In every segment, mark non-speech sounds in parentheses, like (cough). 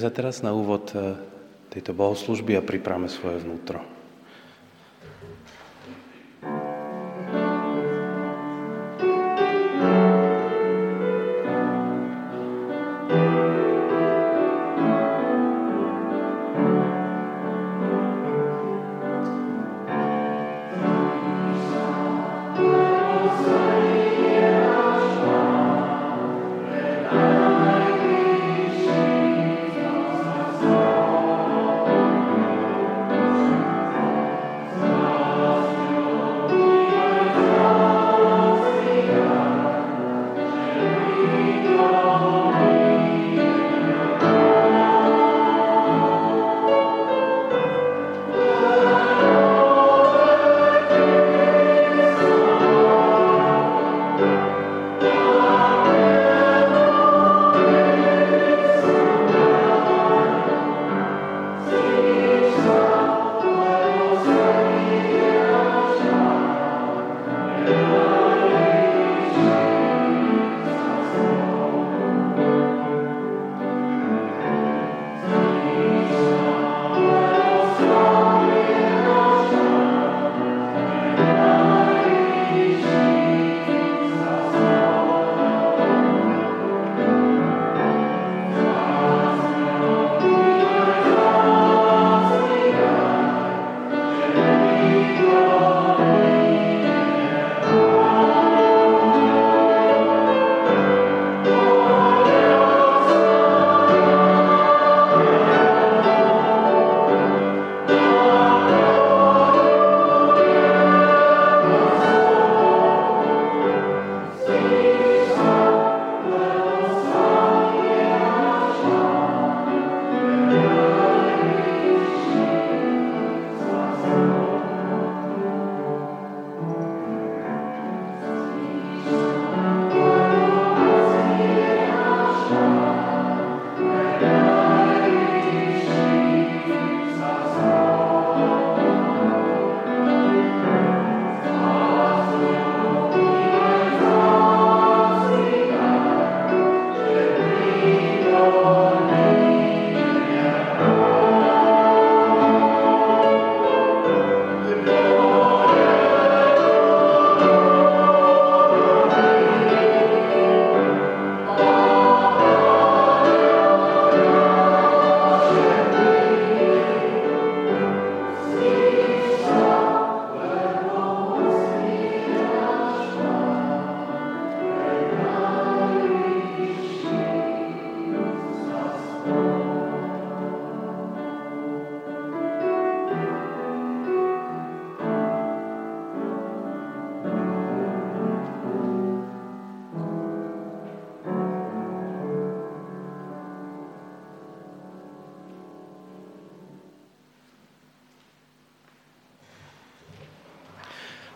Sa teraz na úvod eh, tejto bohoslužby a pripravme svoje vnútro.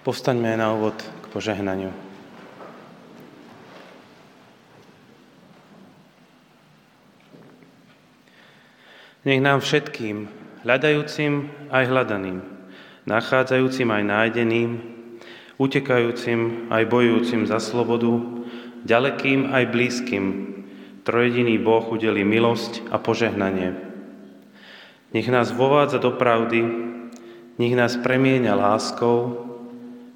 Povstaňme na úvod k požehnaniu. Nech nám všetkým, hľadajúcim aj hľadaným, nachádzajúcim aj nájdeným, utekajúcim aj bojujúcim za slobodu, ďalekým aj blízkym, trojediný Boh udeli milosť a požehnanie. Nech nás vovádza do pravdy, nech nás premieňa láskou,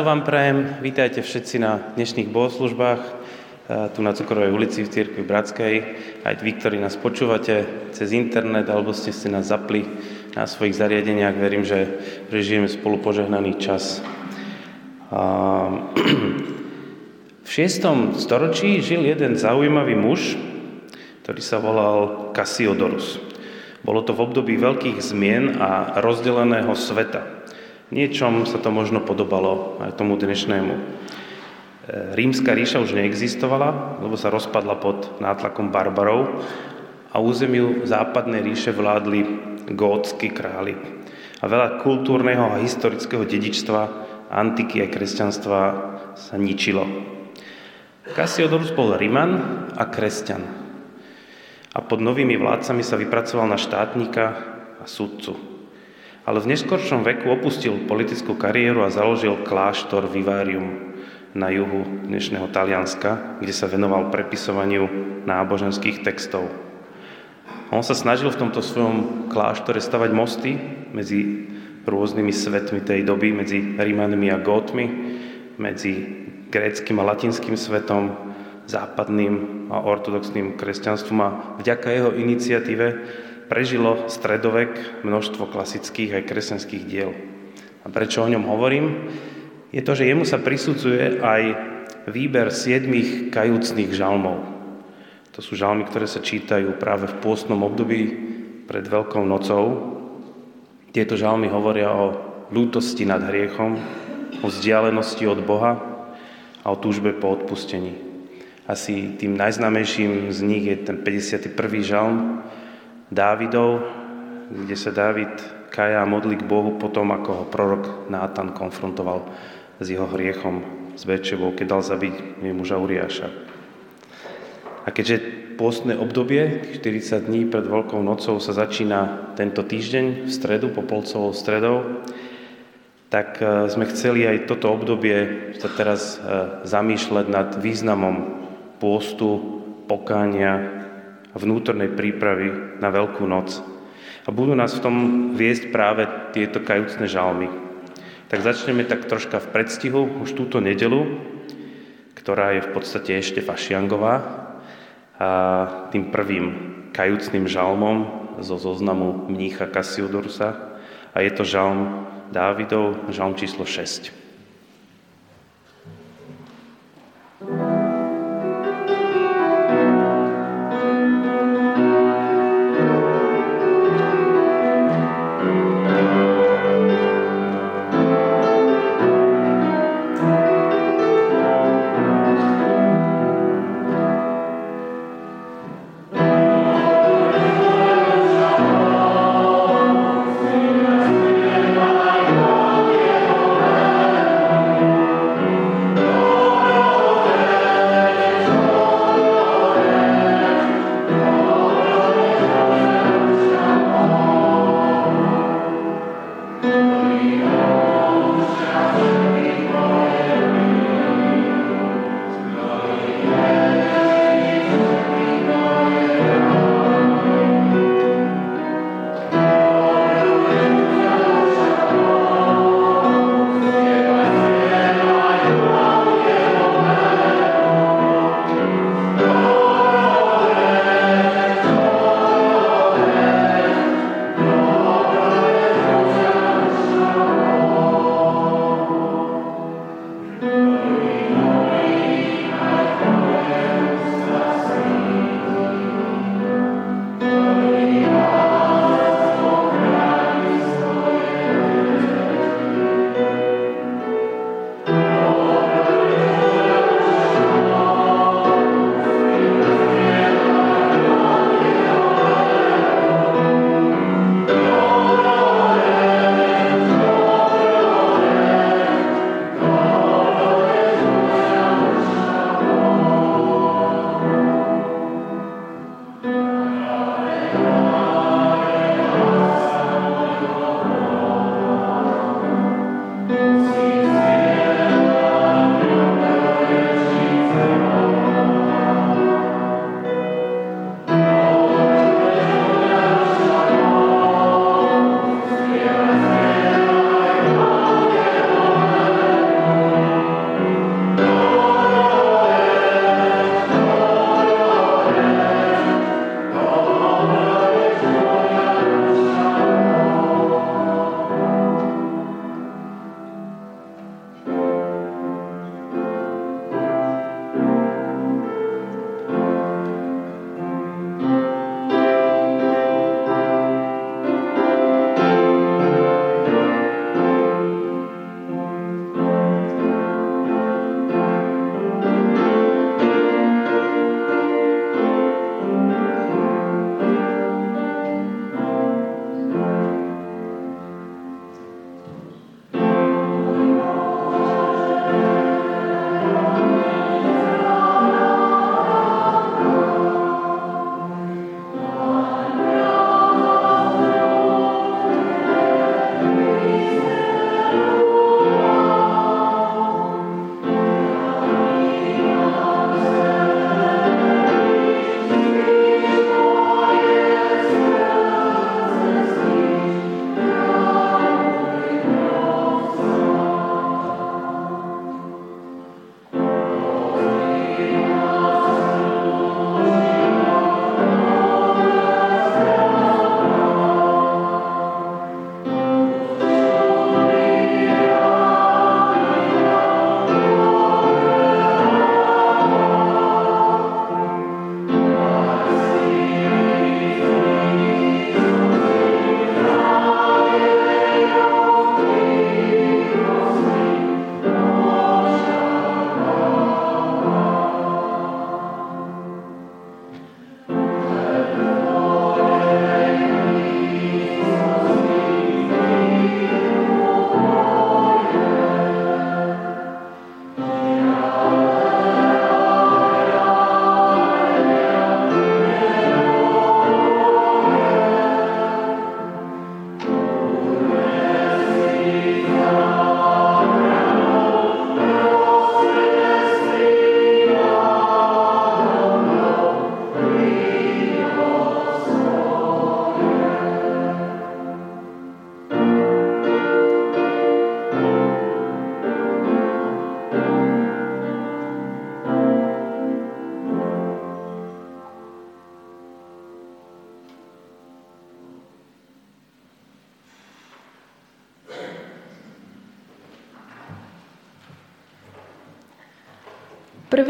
Ráno vám prajem, vítajte všetci na dnešných bohoslužbách eh, tu na Cukrovej ulici v Církvi Bratskej. Aj vy, ktorí nás počúvate cez internet alebo ste si nás zapli na svojich zariadeniach, verím, že prežijeme spolu požehnaný čas. (clears throat) V 6. storočí žil jeden zaujímavý muž, ktorý sa volal Cassiodorus. Bolo to v období veľkých zmien a rozdeleného sveta niečom sa to možno podobalo aj tomu dnešnému. E, rímska ríša už neexistovala, lebo sa rozpadla pod nátlakom barbarov a územiu západnej ríše vládli gótsky králi. A veľa kultúrneho a historického dedičstva antiky a kresťanstva sa ničilo. Cassiodorus bol Riman a kresťan. A pod novými vládcami sa vypracoval na štátnika a sudcu ale v neskoršom veku opustil politickú kariéru a založil kláštor Vivarium na juhu dnešného Talianska, kde sa venoval prepisovaniu náboženských textov. On sa snažil v tomto svojom kláštore stavať mosty medzi rôznymi svetmi tej doby, medzi Rímanmi a Gótmi, medzi gréckým a latinským svetom, západným a ortodoxným kresťanstvom a vďaka jeho iniciatíve prežilo stredovek množstvo klasických aj kresťanských diel. A prečo o ňom hovorím? Je to, že jemu sa prisudzuje aj výber siedmých kajúcných žalmov. To sú žalmy, ktoré sa čítajú práve v pôstnom období pred Veľkou nocou. Tieto žalmy hovoria o ľútosti nad hriechom, o vzdialenosti od Boha a o túžbe po odpustení. Asi tým najznámejším z nich je ten 51. žalm, Dávidov, kde sa Dávid kaja a modlí k Bohu potom, ako ho prorok Nátan konfrontoval s jeho hriechom s Bečevou, keď dal zabiť muža Uriáša. A keďže pôstne obdobie, 40 dní pred Veľkou nocou, sa začína tento týždeň v stredu, popolcovou stredou, tak e, sme chceli aj toto obdobie sa teraz e, zamýšľať nad významom pôstu, pokánia, vnútornej prípravy na Veľkú noc. A budú nás v tom viesť práve tieto kajúcne žalmy. Tak začneme tak troška v predstihu už túto nedelu, ktorá je v podstate ešte fašiangová, a tým prvým kajúcným žalmom zo zoznamu mnícha Cassiodorsa a je to žalm Dávidov, žalm číslo 6.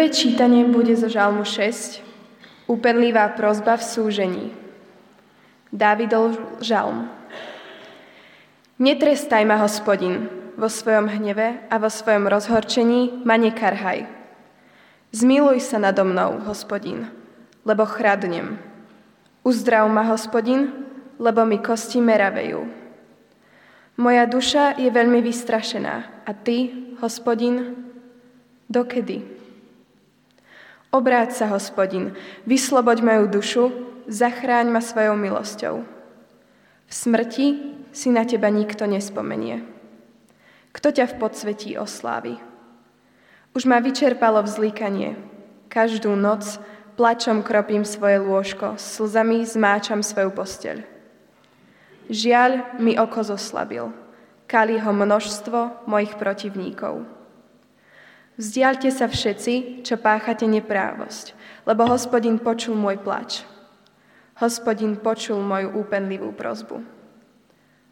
Prvé čítanie bude zo Žalmu 6, úpenlivá prozba v súžení. Dávidov žalm. Netrestaj ma, hospodin, vo svojom hneve a vo svojom rozhorčení ma nekarhaj. Zmiluj sa nado mnou, hospodin, lebo chradnem. Uzdrav ma, hospodin, lebo mi kosti meravejú. Moja duša je veľmi vystrašená a ty, hospodin, dokedy? Obráť sa, hospodin, vysloboď moju dušu, zachráň ma svojou milosťou. V smrti si na teba nikto nespomenie. Kto ťa v podsvetí oslávi? Už ma vyčerpalo vzlíkanie. Každú noc plačom kropím svoje lôžko, slzami zmáčam svoju posteľ. Žiaľ mi oko zoslabil, kali ho množstvo mojich protivníkov. Vzdialte sa všetci, čo páchate neprávosť, lebo hospodin počul môj plač. Hospodin počul moju úpenlivú prozbu.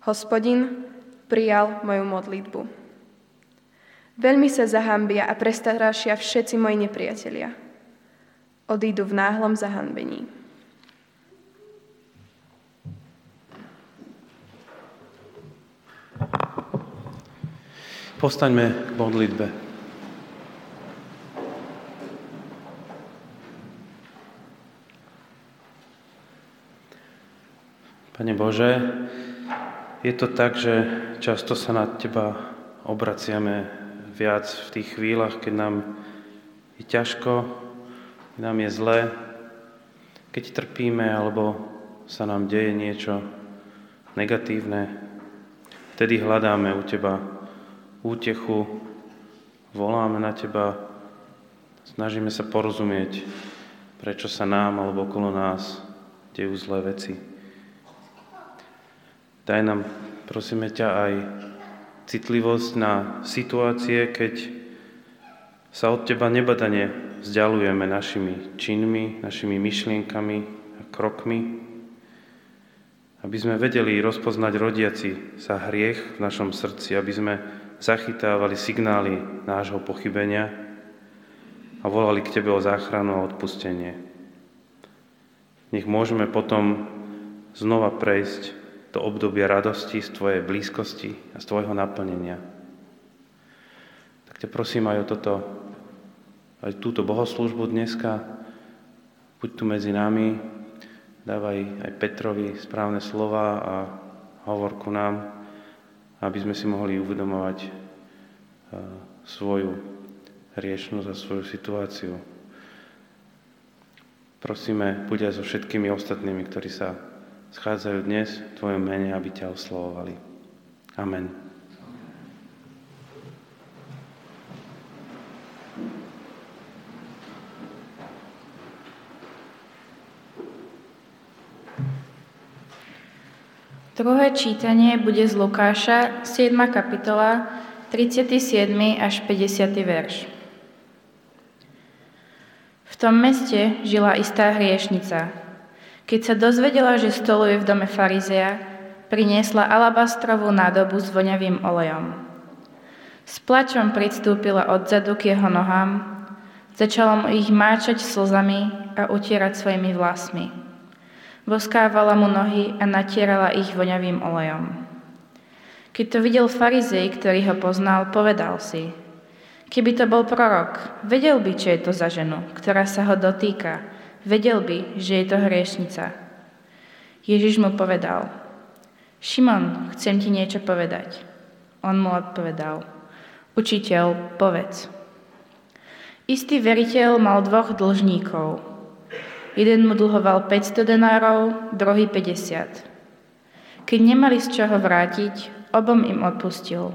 Hospodin prijal moju modlitbu. Veľmi sa zahambia a prestarašia všetci moji nepriatelia. Odídu v náhlom zahanbení. Postaňme k modlitbe. Pane Bože, je to tak, že často sa na Teba obraciame viac v tých chvíľach, keď nám je ťažko, keď nám je zlé, keď trpíme alebo sa nám deje niečo negatívne. Vtedy hľadáme u Teba útechu, voláme na Teba, snažíme sa porozumieť, prečo sa nám alebo okolo nás dejú zlé veci. Daj nám, prosíme ťa, aj citlivosť na situácie, keď sa od Teba nebadane vzdialujeme našimi činmi, našimi myšlienkami a krokmi, aby sme vedeli rozpoznať rodiaci sa hriech v našom srdci, aby sme zachytávali signály nášho pochybenia a volali k Tebe o záchranu a odpustenie. Nech môžeme potom znova prejsť to obdobie radosti z Tvojej blízkosti a z Tvojho naplnenia. Tak ťa prosím aj o toto, aj túto bohoslužbu dneska. Buď tu medzi nami, dávaj aj Petrovi správne slova a hovor ku nám, aby sme si mohli uvedomovať eh, svoju riešnosť a svoju situáciu. Prosíme, buď aj so všetkými ostatnými, ktorí sa schádzajú dnes v Tvojom mene, aby ťa oslovovali. Amen. Druhé čítanie bude z Lukáša, 7. kapitola, 37. až 50. verš. V tom meste žila istá hriešnica, keď sa dozvedela, že stoluje v dome farizea, priniesla alabastrovú nádobu s voňavým olejom. S plačom pristúpila odzadu k jeho nohám, začala mu ich máčať slzami a utierať svojimi vlasmi. Boskávala mu nohy a natierala ich voňavým olejom. Keď to videl farizej, ktorý ho poznal, povedal si, keby to bol prorok, vedel by, čo je to za ženu, ktorá sa ho dotýka, Vedel by, že je to hriešnica. Ježiš mu povedal, Šimon, chcem ti niečo povedať. On mu odpovedal, učiteľ, povedz. Istý veriteľ mal dvoch dlžníkov. Jeden mu dlhoval 500 denárov, druhý 50. Keď nemali z čoho vrátiť, obom im odpustil.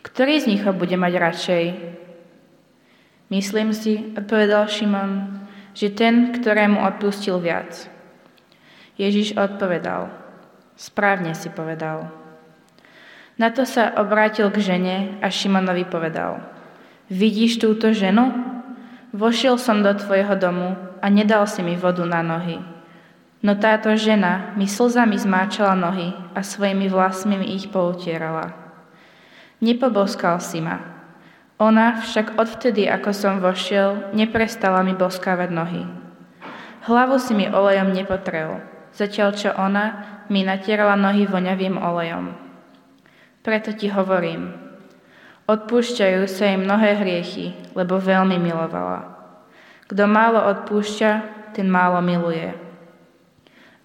Ktorý z nich ho bude mať radšej? Myslím si, odpovedal Šimon, že ten, ktorému odpustil viac. Ježiš odpovedal, správne si povedal. Na to sa obrátil k žene a Šimonovi povedal, vidíš túto ženu? Vošiel som do tvojho domu a nedal si mi vodu na nohy. No táto žena mi slzami zmáčala nohy a svojimi vlasmi mi ich poutierala. Nepoboskal si ma. Ona však odvtedy, ako som vošiel, neprestala mi boskávať nohy. Hlavu si mi olejom nepotrel, zatiaľ čo ona mi natierala nohy voňavým olejom. Preto ti hovorím, odpúšťajú sa im mnohé hriechy, lebo veľmi milovala. Kto málo odpúšťa, ten málo miluje.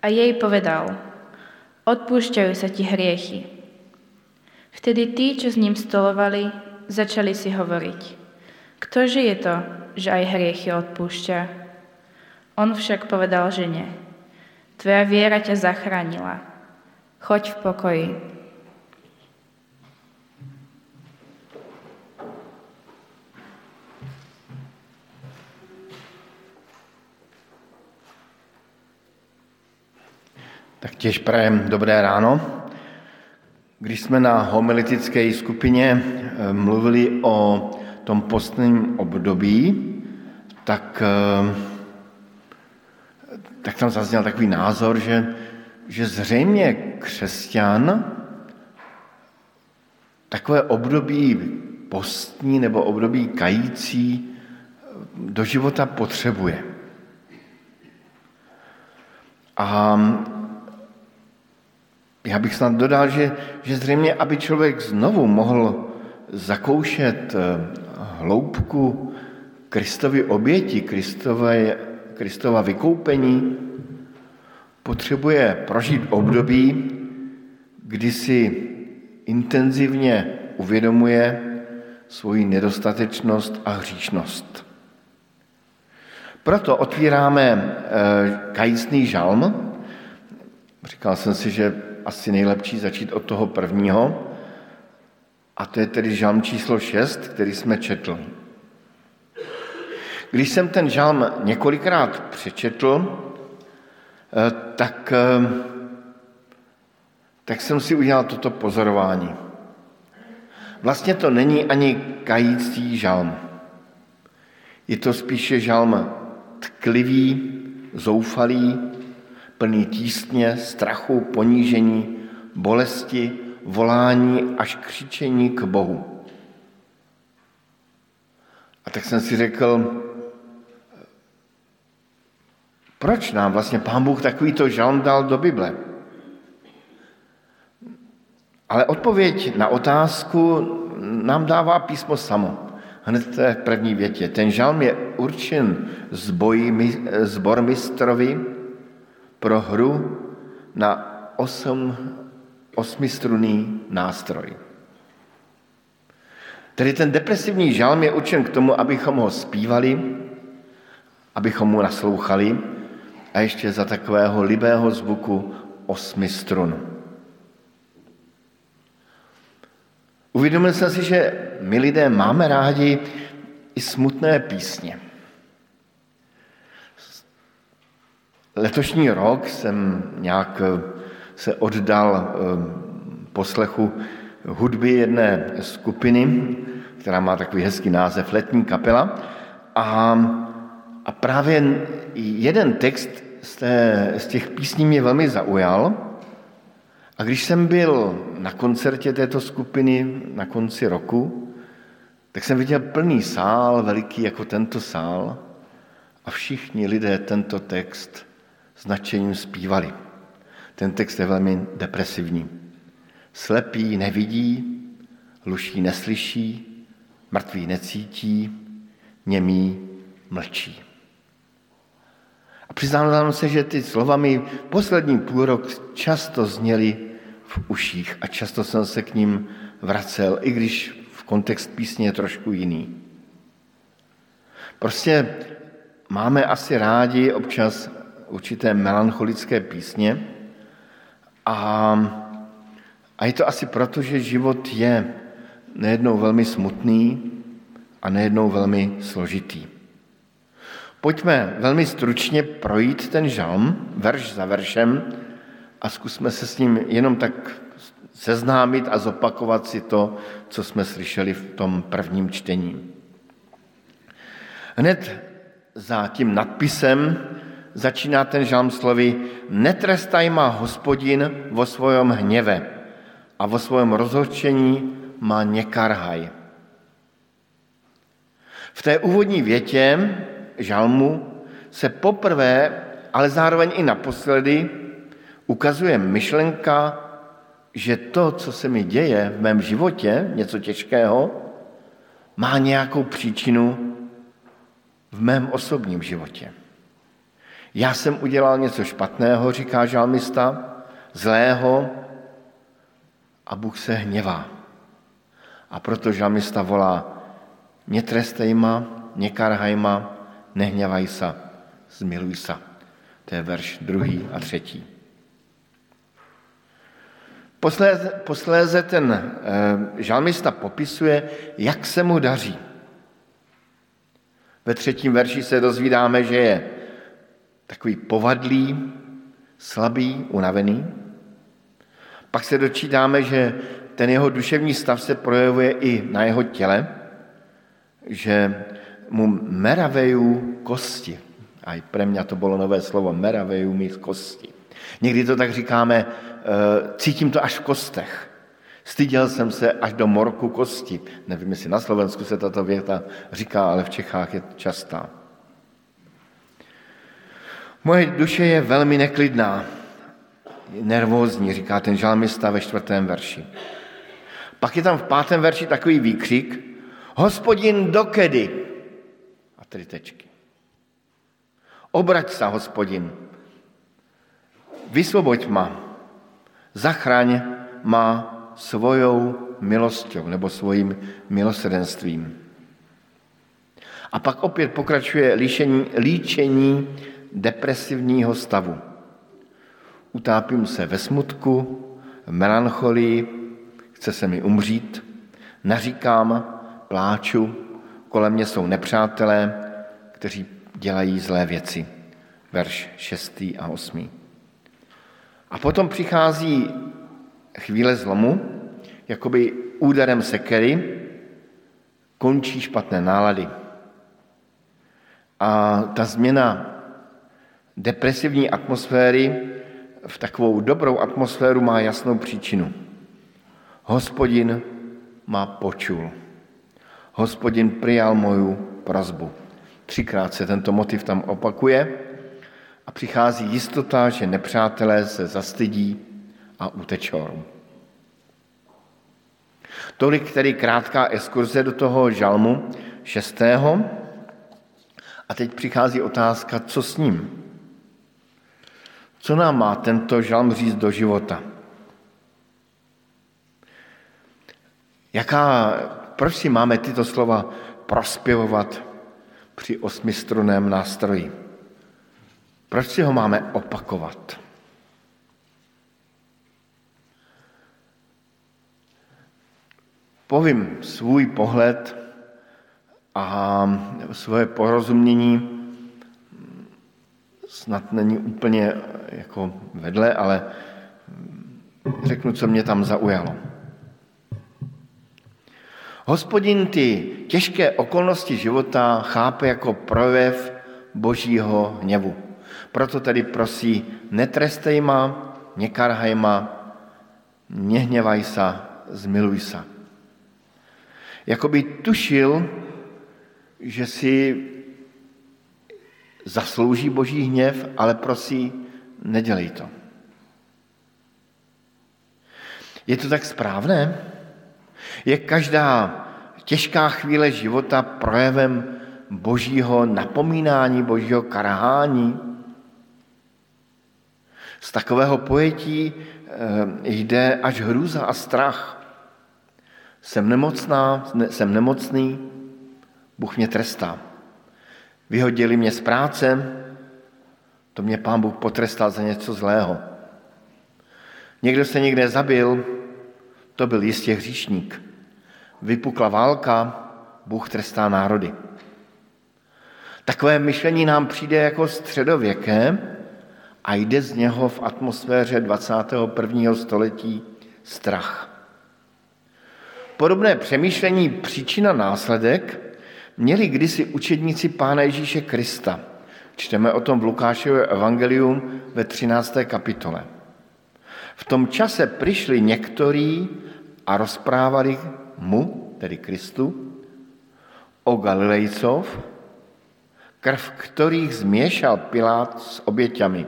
A jej povedal, odpúšťajú sa ti hriechy. Vtedy tí, čo s ním stolovali, začali si hovoriť, ktože je to, že aj hriechy odpúšťa? On však povedal žene, tvoja viera ťa zachránila. Choď v pokoji. Tak těž prajem dobré ráno. Když jsme na homiletické skupině mluvili o tom postním období, tak, eh, tak tam zazněl takový názor, že, že zřejmě křesťan takové období postní nebo období kající do života potřebuje. A já bych snad dodal, že, že zřejmě, aby člověk znovu mohl zakoušet eh, hloubku Kristovy oběti, Kristové, Kristova vykoupení, potřebuje prožít období, kdy si intenzivně uvědomuje svoji nedostatečnost a hříšnost. Proto otvíráme eh, kajícný žalm. Říkal jsem si, že asi nejlepší začít od toho prvního, a to je tedy žalm číslo 6, který jsme četl. Když jsem ten žalm několikrát přečetl, eh, tak, eh, tak jsem si udělal toto pozorování. Vlastně to není ani kající žalm. Je to spíše žalm tklivý, zoufalý, plný tísně, strachu, ponížení, bolesti, volání až křičení k Bohu. A tak jsem si řekl, proč nám vlastně pán Bůh takovýto žalm dal do Bible? Ale odpověď na otázku nám dává písmo samo. Hned v první větě. Ten žalm je určen zbormistrovi, pro hru na osm, osmistrunný nástroj. Tedy ten depresivní žalm je určen k tomu, abychom ho zpívali, abychom mu naslouchali a ještě za takového libého zvuku osmi strun. Uvědomil jsem si, že my lidé máme rádi i smutné písně. Letošní rok jsem nějak se oddal eh, poslechu hudby jedné skupiny, která má takový hezký název Letní kapela. A, a právě jeden text z, té, z těch písní mě velmi zaujal. A když jsem byl na koncertě této skupiny na konci roku, tak jsem viděl plný sál, veliký jako tento sál, a všichni lidé tento text značením zpívali. Ten text je velmi depresivní. Slepý nevidí, hluší neslyší, mrtvý necítí, němý mlčí. A přiznám se, že ty slova mi poslední půl rok často zněly v uších a často jsem se k ním vracel, i když v kontext písně je trošku jiný. Prostě máme asi rádi občas určité melancholické písně a, a je to asi proto, že život je nejednou velmi smutný a nejednou velmi složitý. Pojďme velmi stručně projít ten žalm, verš za veršem, a zkusme se s ním jenom tak seznámit a zopakovat si to, co jsme slyšeli v tom prvním čtení. Hned za tím nadpisem začíná ten žalm slovy Netrestaj má hospodin vo svojom hněve a vo svojom rozhodčení má nekarhaj. V té úvodní větě žalmu se poprvé, ale zároveň i naposledy ukazuje myšlenka, že to, co se mi děje v mém životě, něco těžkého, má nějakou příčinu v mém osobním životě. Já jsem udělal něco špatného, říká žalmista, zlého a Bůh se hněvá. A proto žalmista volá, netrestej ma, nekarhaj ma, nehněvaj sa, zmiluj sa. To je verš druhý a třetí. Posléze, posléze ten e, žalmista popisuje, jak se mu daří. Ve třetím verši se dozvídáme, že je takový povadlý, slabý, unavený. Pak se dočítáme, že ten jeho duševní stav se projevuje i na jeho těle, že mu meravejí kosti. A i pre mě to bylo nové slovo, meravejí mít kosti. Někdy to tak říkáme, eh, cítím to až v kostech. Styděl jsem se až do morku kosti. Nevím, jestli na Slovensku se tato věta říká, ale v Čechách je častá. Moje duše je velmi neklidná, nervózní, říká ten žalmista ve čtvrtém verši. Pak je tam v pátém verši takový výkřik, hospodin dokedy? A tři tečky. Obrať se, hospodin, vysvoboď ma, zachraň ma svojou milosťou nebo svým milosrdenstvím. A pak opět pokračuje líčení, líčení depresivního stavu. Utápím se ve smutku, v melancholii, chce se mi umřít, naříkám, pláču, kolem mě jsou nepřátelé, kteří dělají zlé věci. Verš 6. a 8. A potom přichází chvíle zlomu, jakoby úderem sekery, končí špatné nálady. A ta změna depresivní atmosféry v takovou dobrou atmosféru má jasnou příčinu. Hospodin má počul. Hospodin přijal moju prozbu. Třikrát se tento motiv tam opakuje a přichází jistota, že nepřátelé se zastydí a utečou. Tolik tedy krátká exkurze do toho žalmu šestého. A teď přichází otázka, co s ním? Co nám má tento žalm říct do života? Jaká, proč si máme tyto slova prospěvovat při osmistruném nástroji? Proč si ho máme opakovat? povím svůj pohled a svoje porozumění snad není úplně jako vedle, ale řeknu, co mě tam zaujalo. Hospodin ty těžké okolnosti života chápe jako projev božího hněvu. Proto tedy prosí, netrestej ma, nekarhaj ma, nehněvaj sa, zmiluj sa. Jakoby tušil, že si zaslouží boží hněv, ale prosí, nedělej to. Je to tak správné? Je každá těžká chvíle života projevem božího napomínání, božího karhání? Z takového pojetí eh, jde až hrůza a strach. Jsem nemocná, jsem nemocný, Bůh mě trestá. Vyhodili mě z práce, to mě pán Bůh potrestal za něco zlého. Někdo se někde zabil, to byl jistě hříšník. Vypukla válka, Bůh trestá národy. Takové myšlení nám přijde jako středověké a jde z něho v atmosféře 21. století strach. Podobné přemýšlení příčina následek měli kdysi učedníci Pána Ježíše Krista. Čteme o tom v Lukášově evangelium ve 13. kapitole. V tom čase přišli někteří a rozprávali mu, tedy Kristu, o Galilejcov, krv kterých změšal Pilát s oběťami.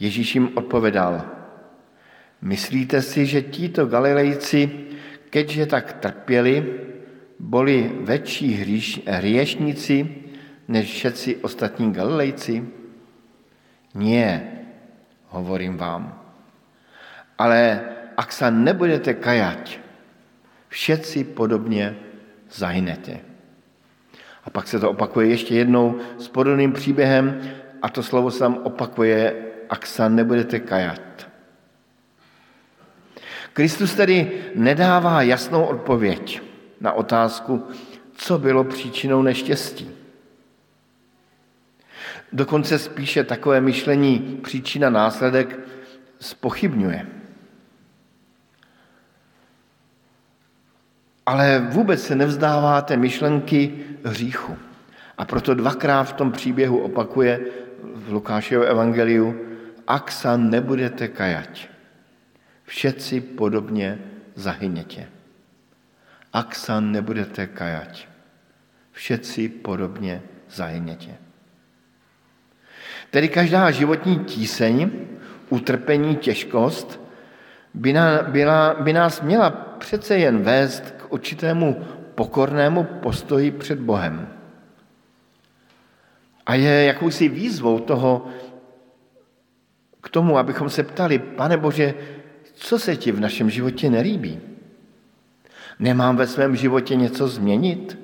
Ježíš jim odpovedal, myslíte si, že títo Galilejci, keďže tak trpěli, byli větší hříš, než všetci ostatní Galilejci? Nie, hovorím vám. Ale ak sa nebudete kajať, všetci podobně zahynete. A pak se to opakuje ještě jednou s podobným příběhem a to slovo se tam opakuje, ak sa nebudete kajat. Kristus tedy nedává jasnou odpověď na otázku, co bylo příčinou neštěstí. Dokonce spíše takové myšlení příčina následek spochybňuje. Ale vůbec se nevzdává té myšlenky hříchu. A proto dvakrát v tom příběhu opakuje v Lukášeho evangeliu, ak sa nebudete kajať, všetci podobně zahynětě. Ak sa nebudete kajať, všetci podobně zahynětě. Tedy každá životní tíseň, utrpení, těžkost by, na, byla, by nás měla přece jen vést k určitému pokornému postoji před Bohem. A je jakousi výzvou toho k tomu, abychom se ptali, pane Bože, co se ti v našem životě nelíbí? Nemám ve svém životě něco změnit?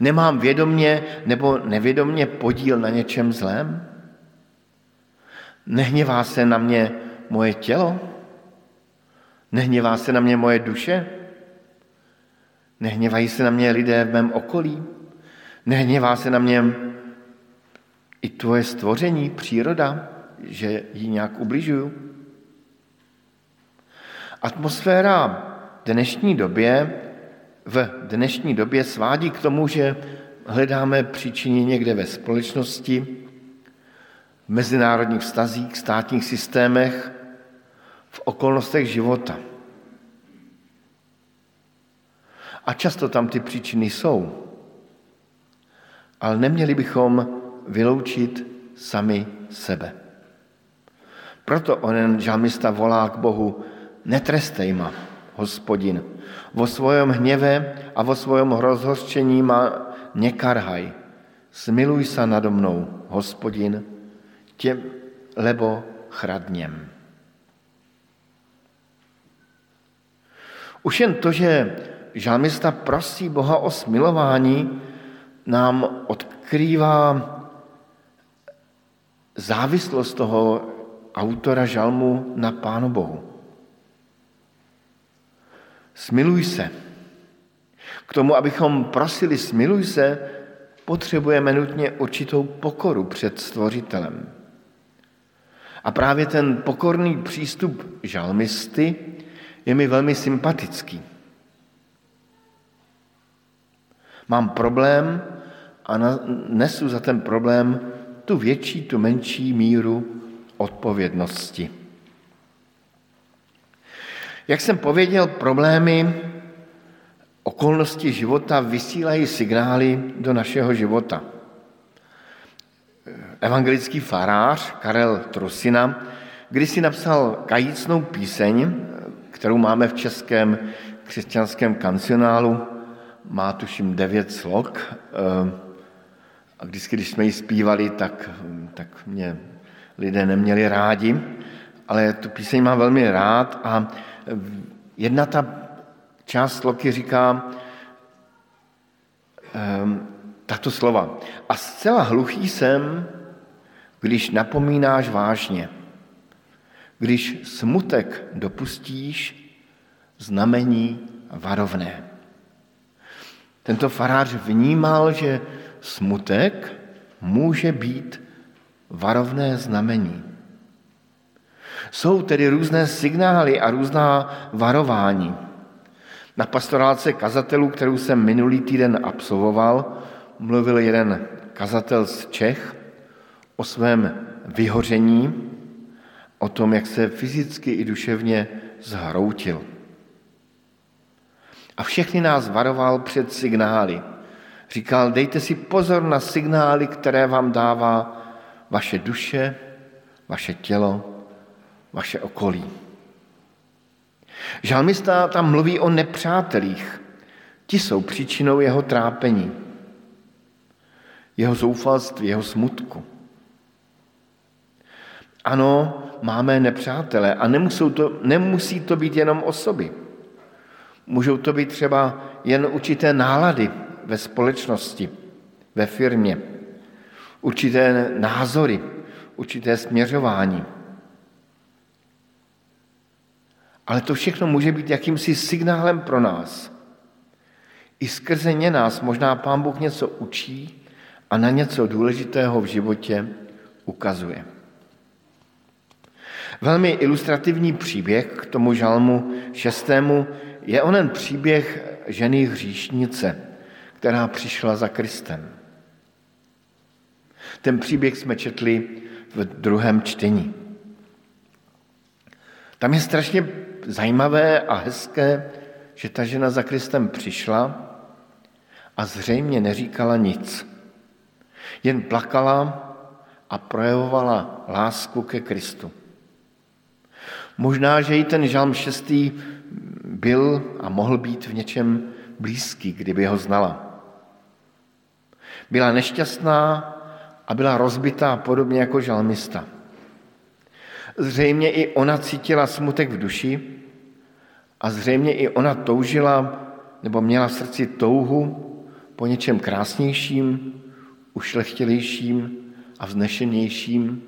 Nemám vědomně nebo nevědomně podíl na něčem zlém? Nehněvá se na mě moje tělo? Nehněvá se na mě moje duše? Nehněvají se na mě lidé v mém okolí? Nehněvá se na mě i tvoje stvoření, příroda, že ji nějak ubližuju? Atmosféra dnešní době v dnešní době svádí k tomu, že hledáme příčiny někde ve společnosti, v mezinárodních vztazích, státních systémech, v okolnostech života. A často tam ty příčiny jsou. Ale neměli bychom vyloučit sami sebe. Proto onen žalmista volá k Bohu, netrestej ma, hospodin, vo svojom hněve a vo svojom rozhořčení ma nekarhaj. Smiluj sa nado mnou, hospodin, tě, lebo chradněm. Už jen to, že žalmista prosí Boha o smilování, nám odkrývá závislost toho autora žalmu na Pánu Bohu. Smiluj se. K tomu, abychom prosili smiluj se, potřebujeme nutně určitou pokoru před stvořitelem. A právě ten pokorný přístup žalmisty je mi velmi sympatický. Mám problém a nesu za ten problém tu větší, tu menší míru odpovědnosti. Jak jsem pověděl, problémy, okolnosti života vysílají signály do našeho života. Evangelický farář Karel Trusina když si napsal kajícnou píseň, kterou máme v českém křesťanském kancionálu, má tuším devět slok. Eh, a vždycky, když jsme ji zpívali, tak, tak mě lidé neměli rádi, ale tu píseň mám velmi rád a jedna ta část sloky říká um, tato slova. A zcela hluchý jsem, když napomínáš vážně, když smutek dopustíš, znamení varovné. Tento farář vnímal, že smutek může být varovné znamení. Jsou tedy různé signály a různá varování. Na pastorálce kazatelů, kterou jsem minulý týden absolvoval, mluvil jeden kazatel z Čech o svém vyhoření, o tom, jak se fyzicky i duševně zhroutil. A všechny nás varoval před signály. Říkal, dejte si pozor na signály, které vám dává vaše duše, vaše tělo, vaše okolí. Žalmista tam mluví o nepřátelích. Ti jsou příčinou jeho trápení, jeho zoufalství, jeho smutku. Ano, máme nepřátele a to, nemusí to být jenom osoby. Můžou to být třeba jen určité nálady ve společnosti, ve firmě, určité názory, určité směřování. Ale to všechno může být jakýmsi signálem pro nás. I skrze ně nás možná Pán Bůh něco učí a na něco důležitého v životě ukazuje. Velmi ilustrativní příběh k tomu žalmu šestému je onen příběh ženy hříšnice, která přišla za Kristem. Ten příběh jsme četli v druhém čtení. Tam je strašně zajímavé a hezké, že ta žena za Kristem přišla a zřejmě neříkala nic. Jen plakala a projevovala lásku ke Kristu. Možná, že i ten žalm šestý byl a mohl být v něčem blízký, kdyby ho znala. Byla nešťastná a byla rozbitá podobně jako žalmista. Zřejmě i ona cítila smutek v duši a zřejmě i ona toužila nebo měla v srdci touhu po něčem krásnějším, ušlechtilejším a vznešenějším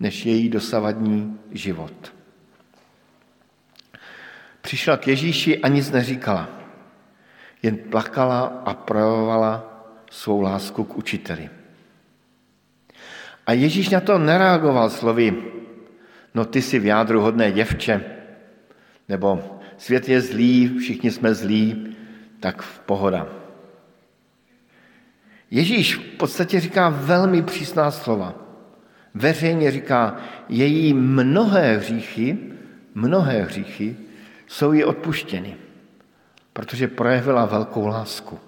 než její dosavadní život. Přišla k Ježíši a nic neříkala. Jen plakala a projevovala svou lásku k učiteli. A Ježíš na to nereagoval slovy, no ty si v jádru hodné děvče, nebo svět je zlý, všichni jsme zlí, tak v pohoda. Ježíš v podstatě říká velmi přísná slova. Veřejně říká, její mnohé hříchy, mnohé hříchy jsou jí odpuštěny, protože projevila velkou lásku.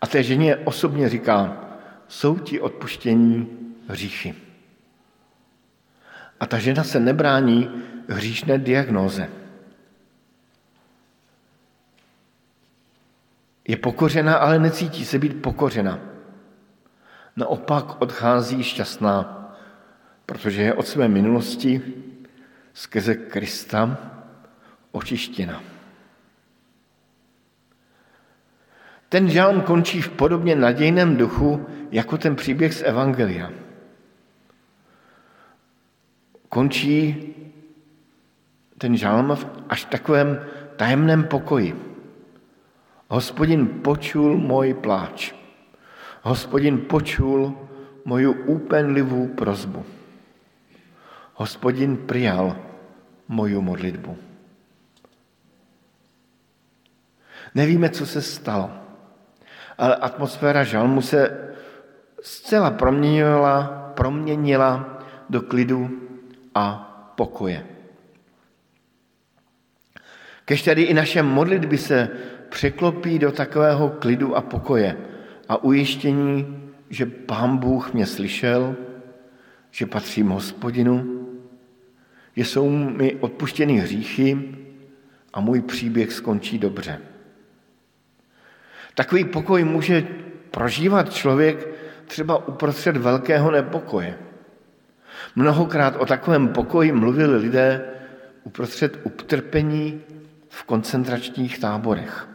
A té ženě osobně říká, jsou ti odpuštění hříchy. A ta žena se nebrání hříšné diagnóze. Je pokořena, ale necítí se být pokořena. Naopak odchází šťastná, protože je od své minulosti skrze Krista očištěna. Ten žálm končí v podobně nadějném duchu, jako ten příběh z Evangelia. Končí ten žálm až v takovém tajemném pokoji. Hospodin počul můj pláč. Hospodin počul moju úpenlivou prozbu. Hospodin přijal moju modlitbu. Nevíme, co se stalo, ale atmosféra žalmu se zcela proměnila, proměnila do klidu a pokoje. Kež tady i naše modlitby se překlopí do takového klidu a pokoje a ujištění, že Pán Bůh mě slyšel, že patřím hospodinu, že jsou mi odpuštěny hříchy a můj příběh skončí dobře. Takový pokoj může prožívat člověk třeba uprostřed velkého nepokoje. Mnohokrát o takovém pokoji mluvili lidé uprostřed utrpení v koncentračních táborech.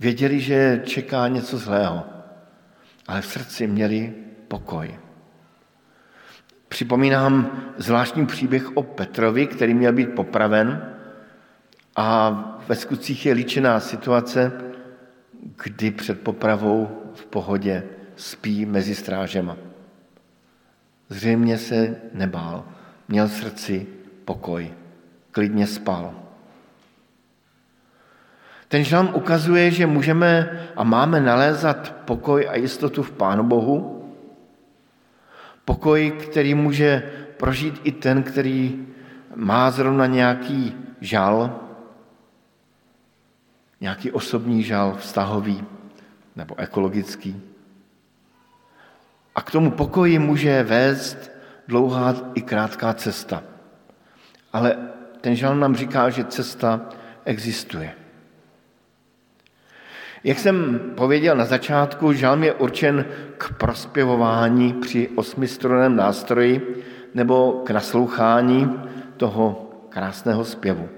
Věděli, že čeká něco zlého, ale v srdci měli pokoj. Připomínám zvláštní příběh o Petrovi, který měl být popraven a ve skutcích je líčená situace, kdy před popravou v pohodě spí mezi strážema. Zřejmě se nebál, měl srdci pokoj, klidně spal. Ten žalm ukazuje, že můžeme a máme nalézat pokoj a jistotu v Pánu Bohu, Pokoj, který může prožít i ten, který má zrovna nějaký žal, nějaký osobní žal, vztahový nebo ekologický. K tomu pokoji může vést dlouhá i krátká cesta. Ale ten žal nám říká, že cesta existuje. Jak jsem pověděl na začátku, žalm je určen k prospěvování při osmistronném nástroji nebo k naslouchání toho krásného zpěvu.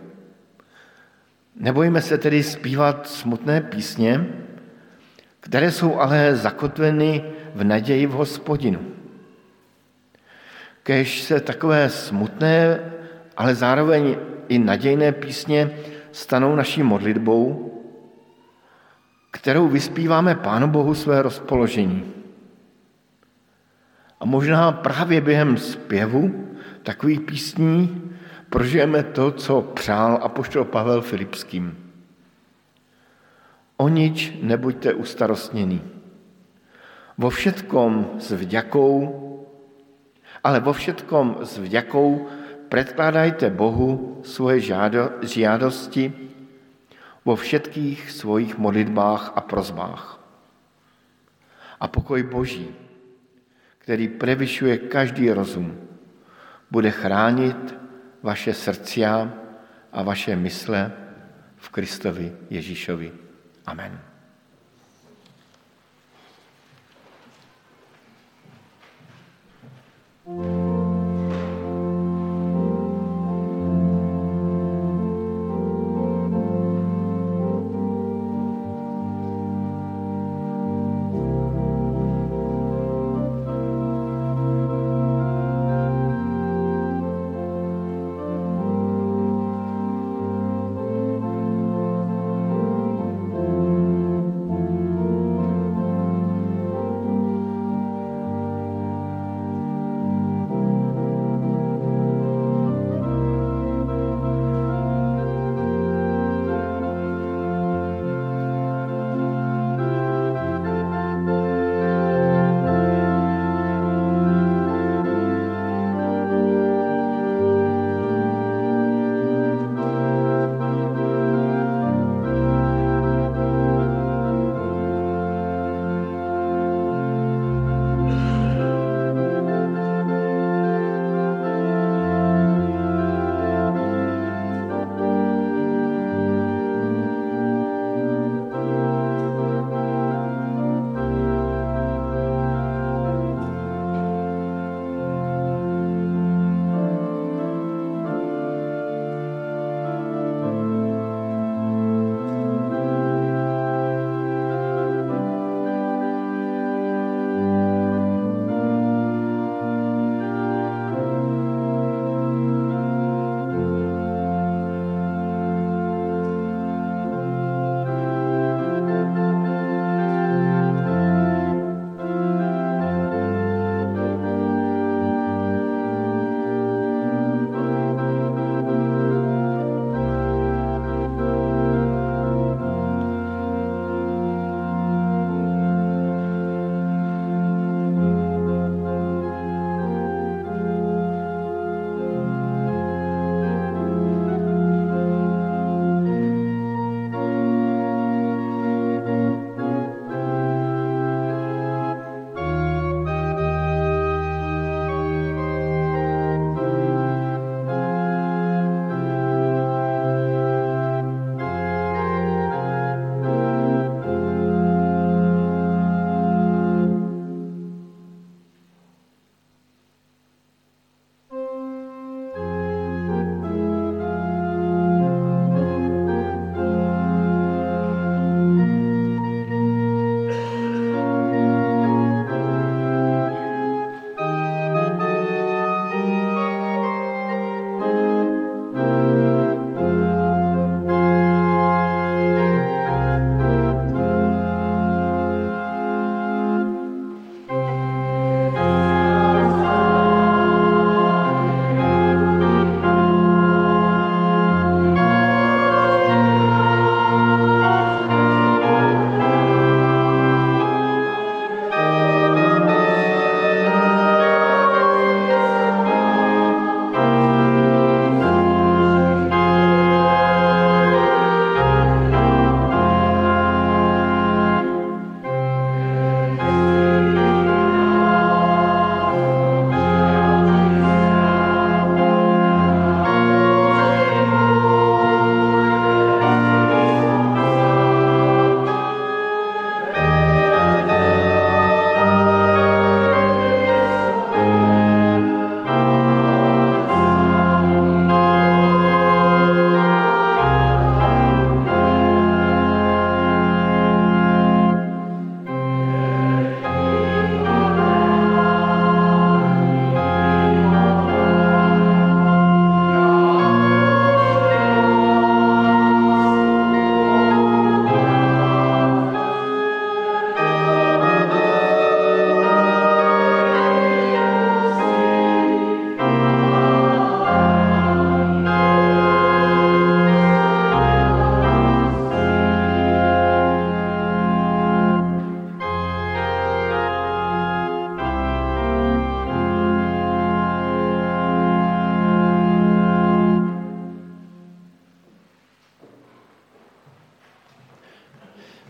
Nebojíme se tedy zpívat smutné písně, které jsou ale zakotveny v naději v hospodinu. Kež se takové smutné, ale zároveň i nadějné písně stanou naší modlitbou, kterou vyspíváme Pánu Bohu své rozpoložení. A možná právě během zpěvu takových písní prožijeme to, co přál apoštol Pavel Filipským. O nič nebuďte ustarostnění. Vo všetkom s vďakou, ale vo všetkom s vďakou predkládajte Bohu svoje žiadosti vo všetkých svojich modlitbách a prozbách. A pokoj Boží, který prevyšuje každý rozum, bude chránit vaše srdcia a vaše mysle v Kristovi Ježíšovi. Amen.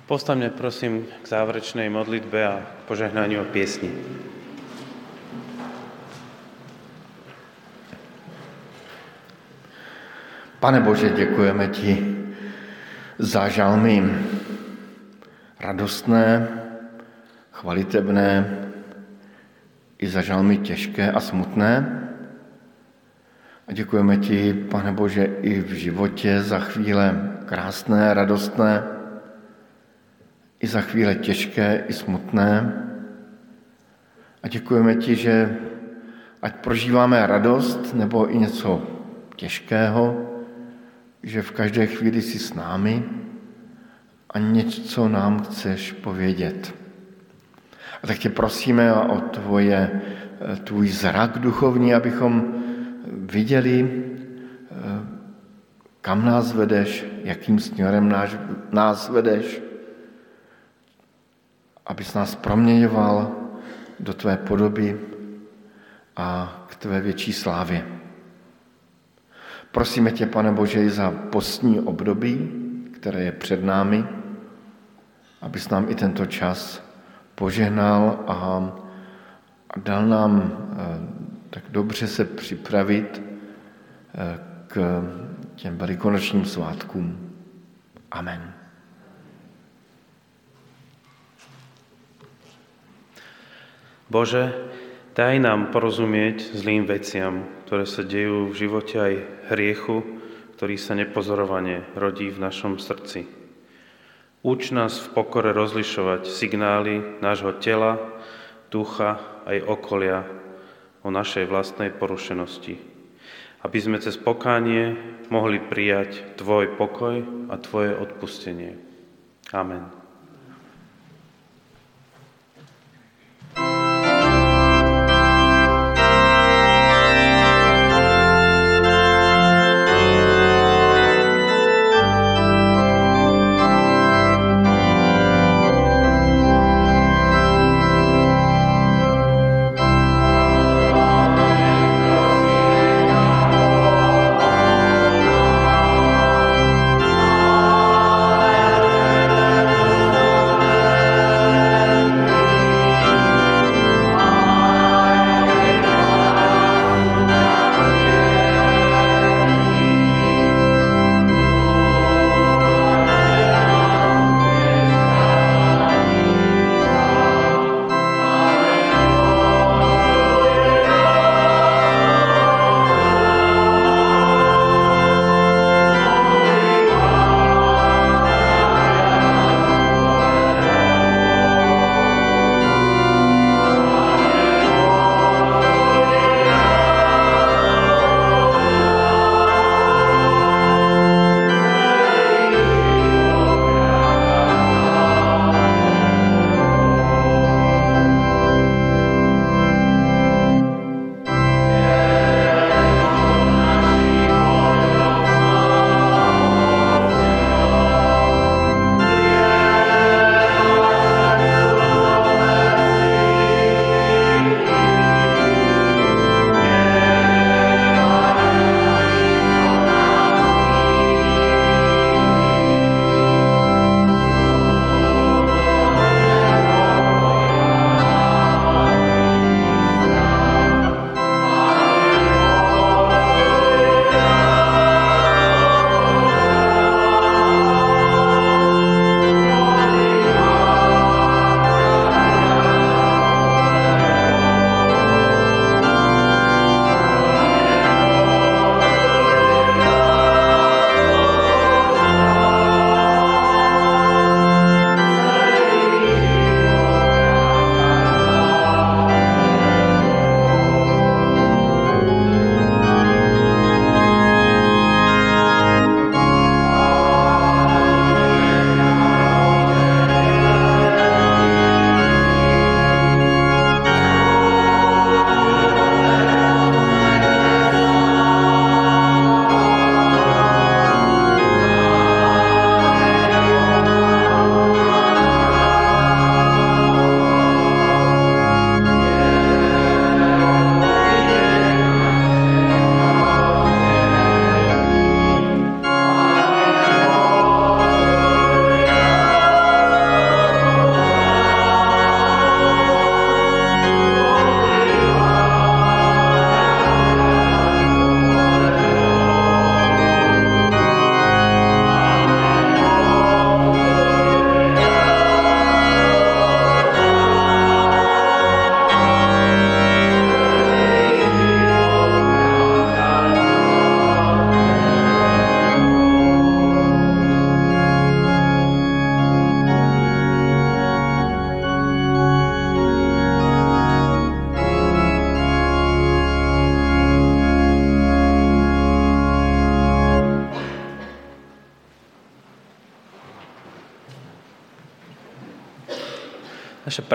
Postavme prosím k záverečnej modlitbe a požehnaniu piesni. Pane Bože, děkujeme ti za žalmy radostné, chvalitebné, i za žalmy těžké a smutné. A děkujeme ti, Pane Bože, i v životě za chvíle krásné, radostné, i za chvíle těžké, i smutné. A děkujeme ti, že ať prožíváme radost nebo i něco těžkého, že v každé chvíli jsi s námi a něco nám chceš povědět. A tak tě prosíme o tvoje, tvůj zrak duchovní, abychom viděli, kam nás vedeš, jakým směrem nás, nás vedeš, abys nás proměňoval do tvé podoby a k tvé větší slávě. Prosíme tě, pane Bože, za postní období, které je před námi, abys nám i tento čas požehnal a, a dal nám eh, tak dobře se připravit eh, k těm velikonočním svátkům. Amen. Bože, daj nám porozumieť zlým veciam, ktoré sa dejú v živote aj hriechu, ktorý sa nepozorovane rodí v našom srdci. Uč nás v pokore rozlišovať signály nášho tela, ducha aj okolia o našej vlastnej porušenosti, aby sme cez pokánie mohli prijať Tvoj pokoj a Tvoje odpustenie. Amen.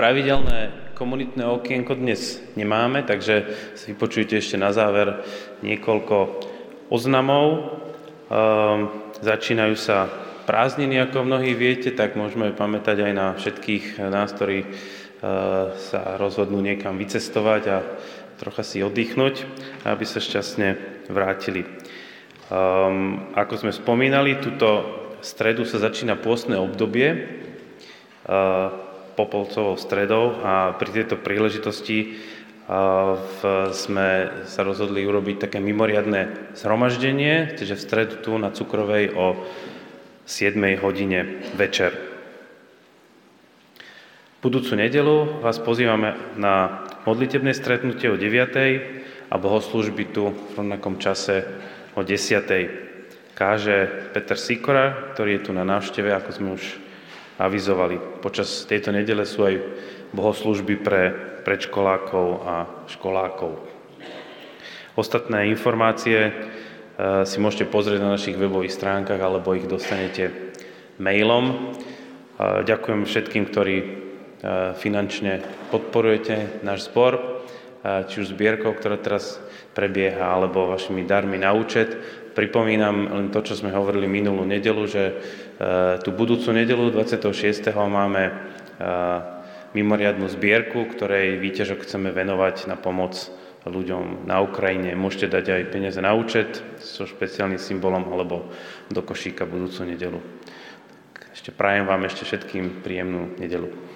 Pravidelné komunitné okienko dnes nemáme, takže si vypočujte ešte na záver niekoľko oznamov. Ehm, začínajú sa prázdniny, ako mnohí viete, tak môžeme pamätať aj na všetkých nás, ktorí e, sa rozhodnú niekam vycestovať a trocha si oddychnúť, aby sa šťastne vrátili. Um, ako sme spomínali, túto stredu sa začína pôstne obdobie uh, Popolcovou stredou a pri tejto príležitosti v, sme sa rozhodli urobiť také mimoriadne zhromaždenie, čiže v stredu tu na Cukrovej o 7 hodine večer. Budúcu nedelu vás pozývame na modlitebné stretnutie o 9. a bohoslužby tu v rovnakom čase o 10. Káže Peter Sikora, ktorý je tu na návšteve, ako sme už avizovali. Počas tejto nedele sú aj bohoslužby pre predškolákov a školákov. Ostatné informácie e, si môžete pozrieť na našich webových stránkach alebo ich dostanete mailom. Ďakujem všetkým, ktorí e, finančne podporujete náš zbor, či už zbierkou, ktorá teraz prebieha, alebo vašimi darmi na účet. Pripomínam len to, čo sme hovorili minulú nedelu, že tú budúcu nedelu 26. máme e, mimoriadnú zbierku, ktorej výťažok chceme venovať na pomoc ľuďom na Ukrajine. Môžete dať aj peniaze na účet so špeciálnym symbolom alebo do košíka budúcu nedelu. Ešte prajem vám ešte všetkým príjemnú nedelu.